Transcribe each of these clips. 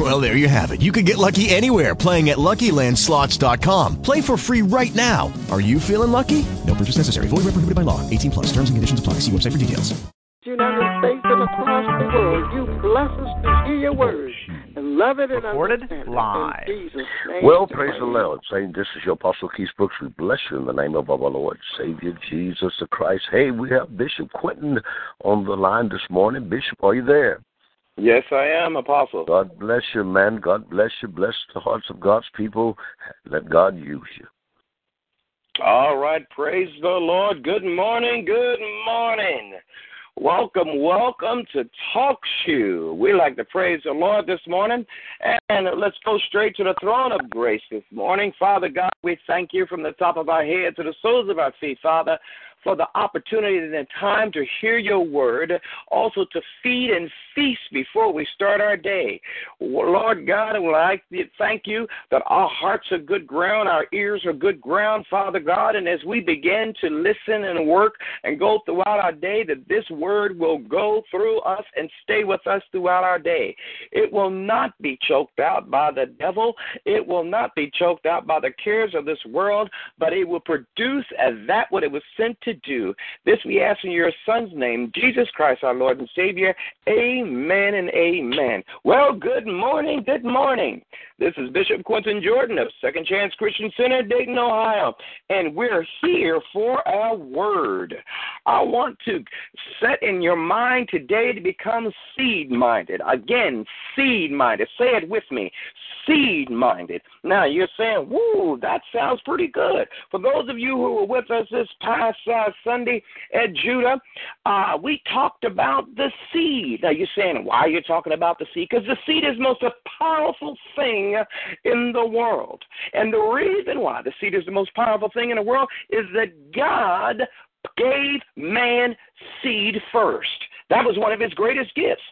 Well, there you have it. You can get lucky anywhere playing at LuckyLandSlots.com. Play for free right now. Are you feeling lucky? No purchase necessary. Void where prohibited by law. 18 plus. Terms and conditions apply. See website for details. United States and across the world, you bless us to hear your words and love it and Recorded understand it. live. In Jesus' name. Well, praise the Lord. Saying this is your Apostle Keith Brooks. We bless you in the name of our Lord, Savior Jesus the Christ. Hey, we have Bishop Quentin on the line this morning. Bishop, are you there? Yes, I am, Apostle. God bless you, man. God bless you. Bless the hearts of God's people. Let God use you. All right, praise the Lord. Good morning, good morning. Welcome, welcome to Talk Shoe. We like to praise the Lord this morning, and let's go straight to the throne of grace this morning. Father God, we thank you from the top of our head to the soles of our feet, Father, for the opportunity and the time to hear your word, also to feed and feast before we start our day. Lord God, I thank you that our hearts are good ground, our ears are good ground, Father God, and as we begin to listen and work and go throughout our day, that this word will go through us and stay with us throughout our day. It will not be choked out by the devil, it will not be choked out by the cares of this world, but it will produce as that what it was sent to do. This we ask in your Son's name, Jesus Christ, our Lord and Savior. Amen and amen. Well, good morning, good morning. This is Bishop Quentin Jordan of Second Chance Christian Center, Dayton, Ohio, and we're here for a word. I want to set in your mind today to become seed minded. Again, seed minded. Say it with me seed minded. Now you're saying, "Woo, that sounds pretty good." For those of you who were with us this past uh, Sunday at Judah, uh, we talked about the seed. Now you're saying, "Why are you talking about the seed?" Because the seed is the most powerful thing in the world, and the reason why the seed is the most powerful thing in the world is that God gave man seed first. That was one of his greatest gifts.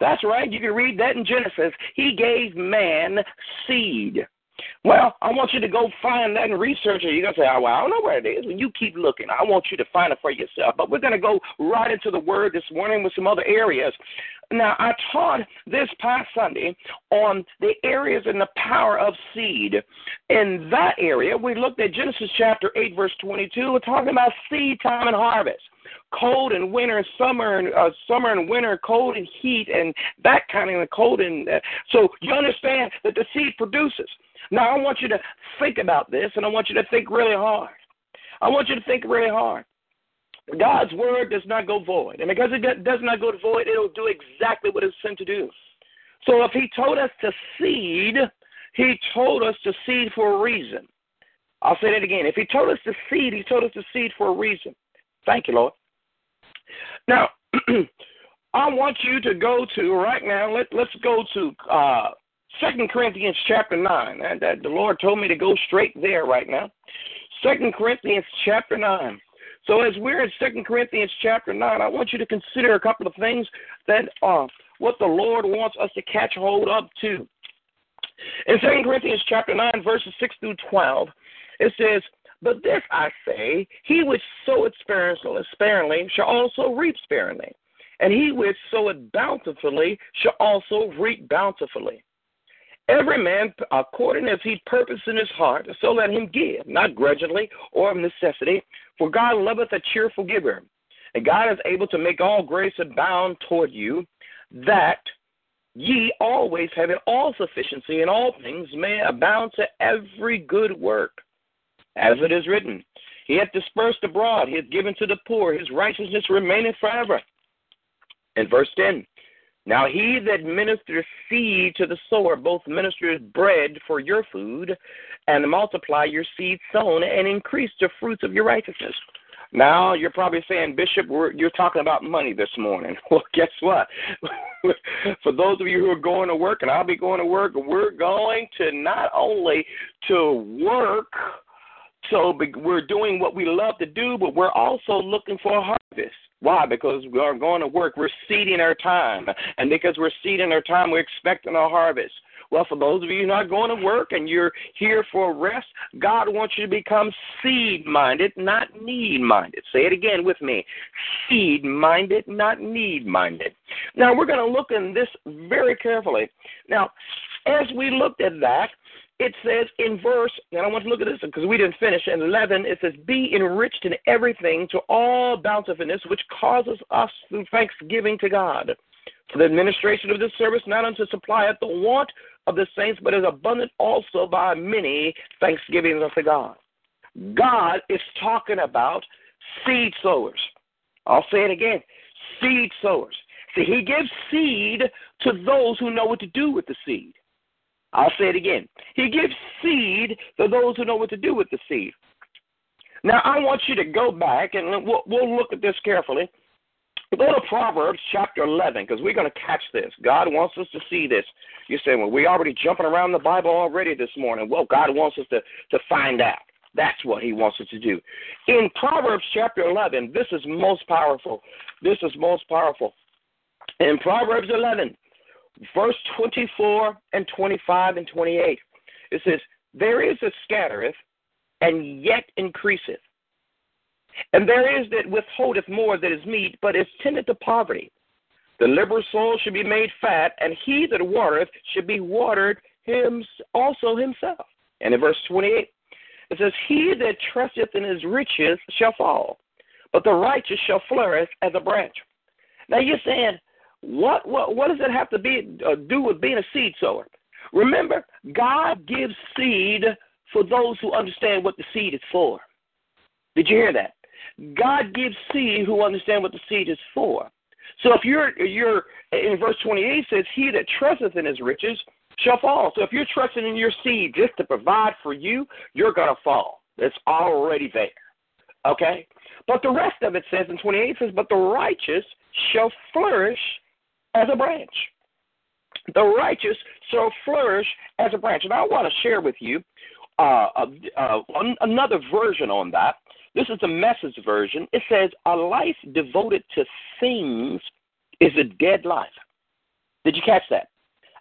That's right. You can read that in Genesis. He gave man seed. Well, I want you to go find that and research it. You're going to say, oh, well, I don't know where it is. When you keep looking, I want you to find it for yourself. But we're going to go right into the Word this morning with some other areas. Now, I taught this past Sunday on the areas and the power of seed. In that area, we looked at Genesis chapter 8, verse 22. We're talking about seed time and harvest cold and winter, and summer and uh, summer and winter, cold and heat, and that kind of cold and uh, so you understand that the seed produces. Now I want you to think about this, and I want you to think really hard. I want you to think really hard. God's word does not go void, and because it does not go void, it'll do exactly what it's sent to do. So if He told us to seed, He told us to seed for a reason. I'll say that again. If He told us to seed, He told us to seed for a reason. Thank you, Lord. Now, I want you to go to right now. Let Let's go to uh, Second Corinthians chapter nine. And the Lord told me to go straight there right now. Second Corinthians chapter nine. So as we're in Second Corinthians chapter nine, I want you to consider a couple of things that uh, what the Lord wants us to catch hold of too. In Second Corinthians chapter nine, verses six through twelve, it says, but this I say, he which soweth sparingly shall also reap sparingly, and he which soweth bountifully shall also reap bountifully. Every man according as he purposed in his heart, so let him give, not grudgingly or of necessity, for God loveth a cheerful giver. And God is able to make all grace abound toward you, that ye always having all sufficiency in all things may abound to every good work. As it is written, He hath dispersed abroad, He hath given to the poor, His righteousness remaineth forever. In verse 10, Now he that ministers seed to the sower both ministers bread for your food, and multiply your seed sown, and increase the fruits of your righteousness. Now you're probably saying, Bishop, you're talking about money this morning. Well, guess what? For those of you who are going to work, and I'll be going to work, we're going to not only to work so we're doing what we love to do, but we're also looking for a harvest. Why? Because we are going to work. We're seeding our time. And because we're seeding our time, we're expecting a harvest. Well, for those of you not going to work and you're here for rest, God wants you to become seed minded, not need minded. Say it again with me seed minded, not need minded. Now, we're going to look in this very carefully. Now, as we looked at that, it says in verse, and I want to look at this because we didn't finish. In 11, it says, Be enriched in everything to all bountifulness, which causes us through thanksgiving to God. For the administration of this service, not unto supply at the want of the saints, but is abundant also by many thanksgivings unto God. God is talking about seed sowers. I'll say it again seed sowers. See, He gives seed to those who know what to do with the seed. I'll say it again. He gives seed to those who know what to do with the seed. Now, I want you to go back and we'll, we'll look at this carefully. Go to Proverbs chapter 11 because we're going to catch this. God wants us to see this. You say, well, we're already jumping around the Bible already this morning. Well, God wants us to, to find out. That's what He wants us to do. In Proverbs chapter 11, this is most powerful. This is most powerful. In Proverbs 11, verse 24 and 25 and 28, it says, There is that scattereth and yet increaseth and there is that withholdeth more that is meet, but is tended to poverty. The liberal soul should be made fat, and he that watereth should be watered him also himself. And in verse 28, it says, He that trusteth in his riches shall fall, but the righteous shall flourish as a branch. Now you're saying, what what what does that have to be uh, do with being a seed sower? Remember, God gives seed for those who understand what the seed is for. Did you hear that? God gives seed who understand what the seed is for. So if you're you're in verse 28 says, "He that trusteth in his riches shall fall." So if you're trusting in your seed just to provide for you, you're gonna fall. It's already there. Okay, but the rest of it says in 28 says, "But the righteous shall flourish as a branch." The righteous shall flourish as a branch. And I want to share with you uh, another version on that. This is the message version. It says, A life devoted to things is a dead life. Did you catch that?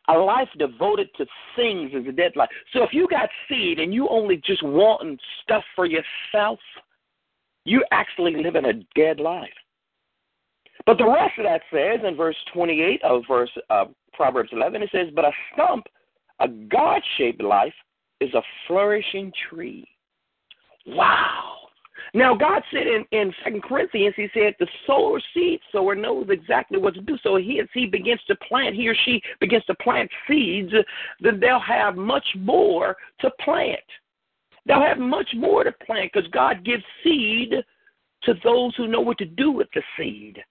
A life devoted to things is a dead life. So if you got seed and you only just wanting stuff for yourself, you actually live in a dead life. But the rest of that says in verse 28 of verse uh, Proverbs 11, it says, But a stump, a God shaped life, is a flourishing tree. Wow. Now, God said in, in 2 Corinthians, He said, the sower seeds, sower knows exactly what to do. So he, as he begins to plant, he or she begins to plant seeds, then they'll have much more to plant. They'll have much more to plant because God gives seed to those who know what to do with the seed.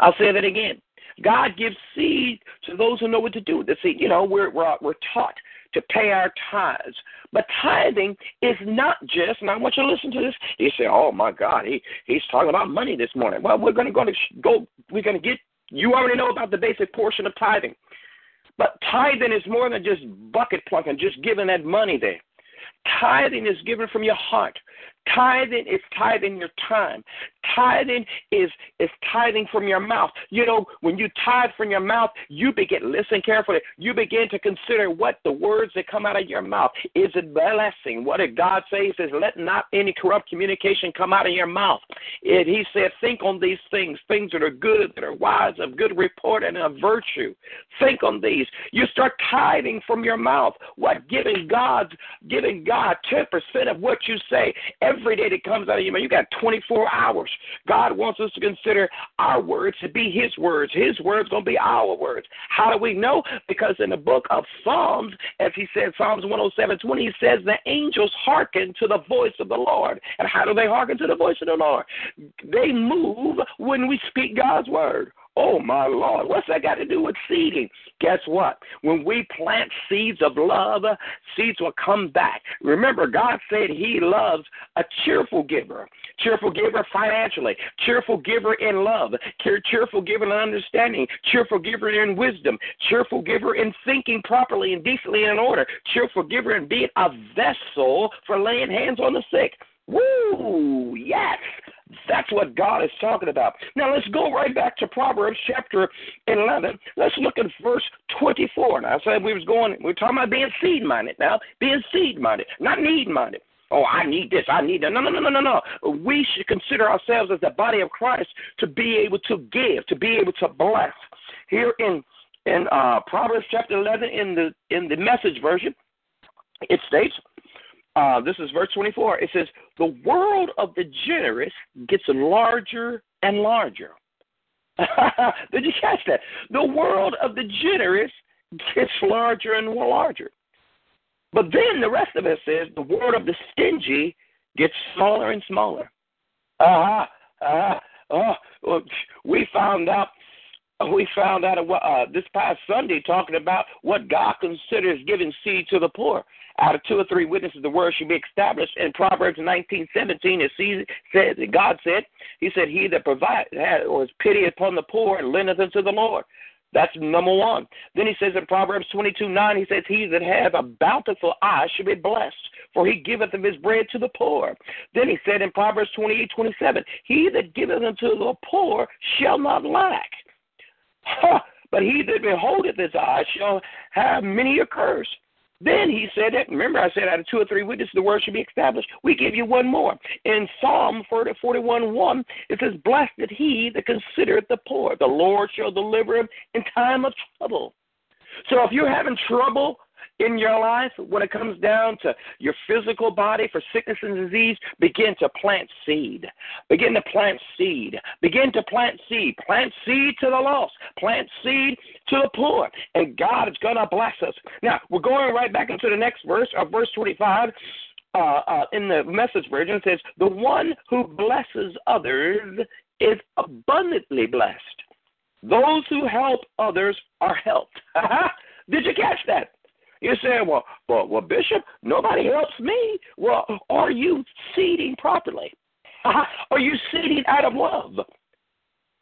I'll say that again. God gives seed to those who know what to do with the seed. You know, we're, we're, we're taught to pay our tithes. But tithing is not just, and I want you to listen to this. You say, oh my God, he, he's talking about money this morning. Well, we're going to go, go we're going to get, you already know about the basic portion of tithing. But tithing is more than just bucket plunking, just giving that money there. Tithing is given from your heart. Tithing is tithing your time. Tithing is is tithing from your mouth. You know, when you tithe from your mouth, you begin listen carefully. You begin to consider what the words that come out of your mouth is it blessing. What did God say? He says, "Let not any corrupt communication come out of your mouth." And He said, "Think on these things, things that are good, that are wise, of good report, and of virtue. Think on these." You start tithing from your mouth. What giving God, giving God ten percent of what you say every day that comes out of your mouth. You got 24 hours. God wants us to consider our words to be His words. His words going to be our words. How do we know? Because in the book of Psalms, as He said, Psalms 107 20, He says, The angels hearken to the voice of the Lord. And how do they hearken to the voice of the Lord? They move when we speak God's word. Oh my Lord, what's that got to do with seeding? Guess what? When we plant seeds of love, seeds will come back. Remember, God said He loves a cheerful giver. Cheerful giver financially, cheerful giver in love, cheerful giver in understanding, cheerful giver in wisdom, cheerful giver in thinking properly and decently and in order, cheerful giver in being a vessel for laying hands on the sick. Woo! Yes! What God is talking about. Now let's go right back to Proverbs chapter 11. Let's look at verse 24. Now I said we was going, we are talking about being seed minded now, being seed minded, not need minded. Oh, I need this. I need that. No, no, no, no, no, no. We should consider ourselves as the body of Christ to be able to give, to be able to bless. Here in in uh, Proverbs chapter 11 in the in the Message version, it states, uh, this is verse 24. It says, "The world of the generous gets larger and larger." Did you catch that? The world of the generous gets larger and larger. But then the rest of it says the world of the stingy gets smaller and smaller. Uh huh. Uh, oh, well, we found out. We found out uh, this past Sunday talking about what God considers giving seed to the poor. Out of two or three witnesses, the word should be established. In Proverbs 19:17, it says God said, He said, "He that provides or has pity upon the poor and lendeth unto the Lord." That's number one. Then he says in Proverbs 22 9, he says, He that hath a bountiful eye should be blessed, for he giveth of his bread to the poor. Then he said in Proverbs 28 27, He that giveth unto the poor shall not lack. But he that beholdeth his eye shall have many a curse. Then he said that, remember I said out of two or three witnesses the word should be established. We give you one more. In Psalm 41 1, it says, Blessed he that considereth the poor. The Lord shall deliver him in time of trouble. So if you're having trouble in your life, when it comes down to your physical body for sickness and disease, begin to plant seed. Begin to plant seed. Begin to plant seed. Plant seed to the lost. Plant seed to the poor. And God is going to bless us. Now, we're going right back into the next verse, uh, verse 25. Uh, uh, in the message version, it says, The one who blesses others is abundantly blessed. Those who help others are helped. Did you catch that? You say, well, well, well, Bishop, nobody helps me. Well, are you seeding properly? Uh-huh. Are you seeding out of love?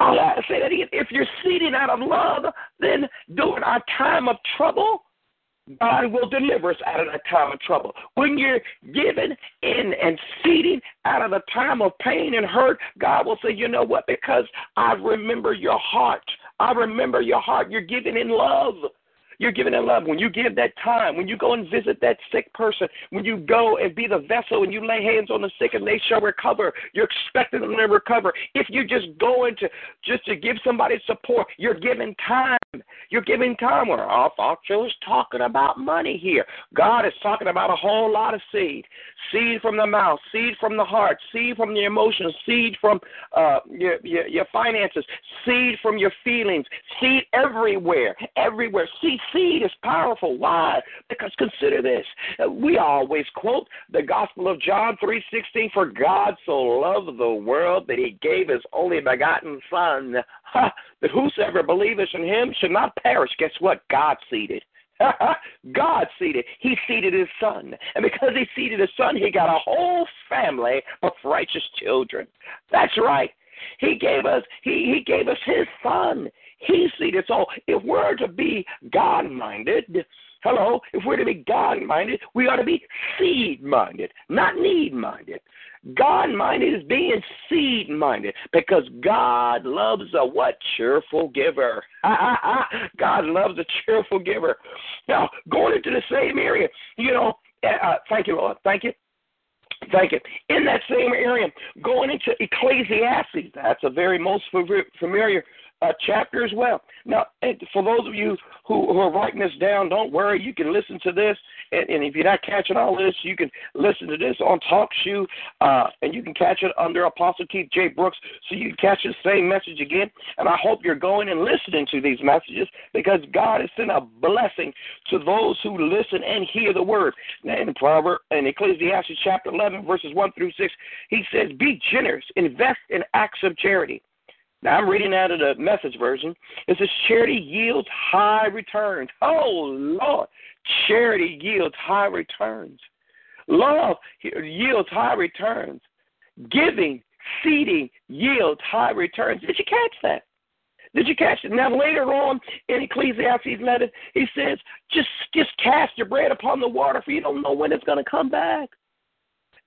I'll say that again. If you're seeding out of love, then during our time of trouble, God will deliver us out of that time of trouble. When you're giving in and seeding out of the time of pain and hurt, God will say, you know what? Because I remember your heart. I remember your heart. You're giving in love. You're giving in love. When you give that time, when you go and visit that sick person, when you go and be the vessel and you lay hands on the sick and they shall recover, you're expecting them to recover. If you just go into just to give somebody support, you're giving time. You're giving time. Where I thought you was talking about money here. God is talking about a whole lot of seed. Seed from the mouth, seed from the heart, seed from the emotions, seed from uh, your, your your finances, seed from your feelings, seed everywhere, everywhere. Seed seed is powerful. Why? Because consider this. We always quote the Gospel of John 3:16 for God so loved the world that he gave his only begotten son that whosoever believeth in him should not perish. Guess what? God seeded. God seeded. He seeded his son. And because he seeded his son, he got a whole family of righteous children. That's right. He gave us he, he gave us his son. He seeded. So if we're to be God minded, hello, if we're to be God minded, we ought to be seed minded, not need minded. God minded is being seed minded because God loves a what? Cheerful giver. God loves a cheerful giver. Now, going into the same area, you know, uh, uh thank you, Lord. Thank you. Thank you. In that same area, going into Ecclesiastes, that's a very most familiar uh, chapter as well. Now, for those of you who, who are writing this down, don't worry. You can listen to this, and, and if you're not catching all this, you can listen to this on TalkShoe, uh, and you can catch it under Apostle Keith J. Brooks, so you can catch the same message again. And I hope you're going and listening to these messages because God has sent a blessing to those who listen and hear the word. Now, in Proverbs, in Ecclesiastes chapter 11, verses 1 through 6, he says, "Be generous, invest in acts of charity." Now I'm reading out of the message version. It says charity yields high returns. Oh Lord, charity yields high returns. Love yields high returns. Giving, seeding yields high returns. Did you catch that? Did you catch it? Now later on in Ecclesiastes 11, he says, just just cast your bread upon the water, for you don't know when it's going to come back.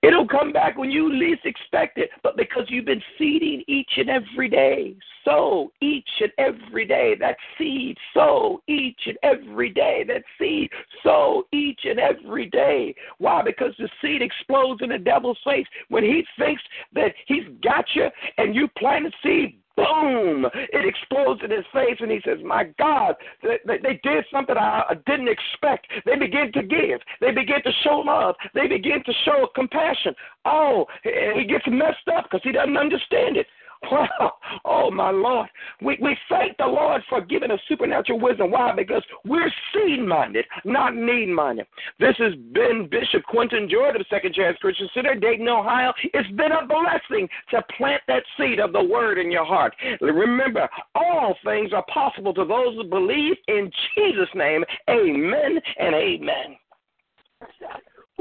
It'll come back when you least expect it, but because you've been seeding each and every day. Sow each and every day that seed. Sow each and every day that seed. Sow each and every day. Why? Because the seed explodes in the devil's face when he thinks that he's got you and you plant a seed boom, it explodes in his face, and he says, My God, they, they did something I didn't expect. They begin to give, they begin to show love, they begin to show compassion. Oh, he gets messed up because he doesn't understand it. Wow. Oh, my Lord. We, we thank the Lord for giving us supernatural wisdom. Why? Because we're seed minded, not need minded. This has been Bishop Quentin Jordan of Second Chance Christian Center, Dayton, Ohio. It's been a blessing to plant that seed of the word in your heart. Remember, all things are possible to those who believe in Jesus' name. Amen and amen.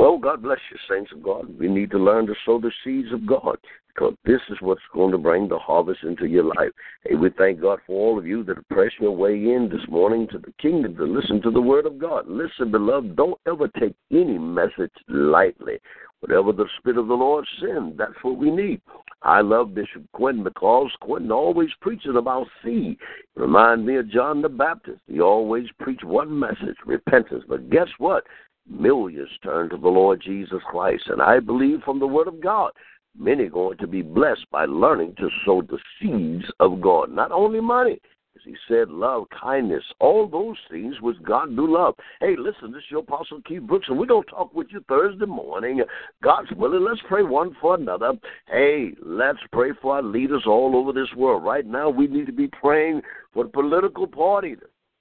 Well, God bless you, saints of God. We need to learn to sow the seeds of God because this is what's going to bring the harvest into your life. Hey, we thank God for all of you that are pressing your way in this morning to the kingdom to listen to the word of God. Listen, beloved, don't ever take any message lightly. Whatever the Spirit of the Lord sends, that's what we need. I love Bishop Quentin because Quentin always preaches about seed. Remind me of John the Baptist. He always preached one message, repentance. But guess what? Millions turn to the Lord Jesus Christ. And I believe from the Word of God, many are going to be blessed by learning to sow the seeds of God. Not only money, as he said, love, kindness, all those things which God do love. Hey, listen, this is your Apostle Keith Brooks, and we're going to talk with you Thursday morning. God's willing, let's pray one for another. Hey, let's pray for our leaders all over this world. Right now, we need to be praying for the political party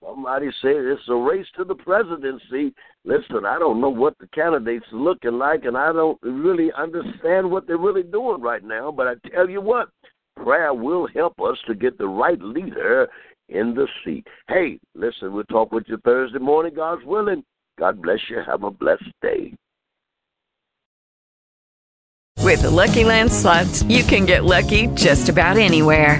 Somebody said it's a race to the presidency. Listen, I don't know what the candidates are looking like, and I don't really understand what they're really doing right now. But I tell you what, prayer will help us to get the right leader in the seat. Hey, listen, we'll talk with you Thursday morning, God's willing. God bless you. Have a blessed day. With the Lucky Land slots, you can get lucky just about anywhere.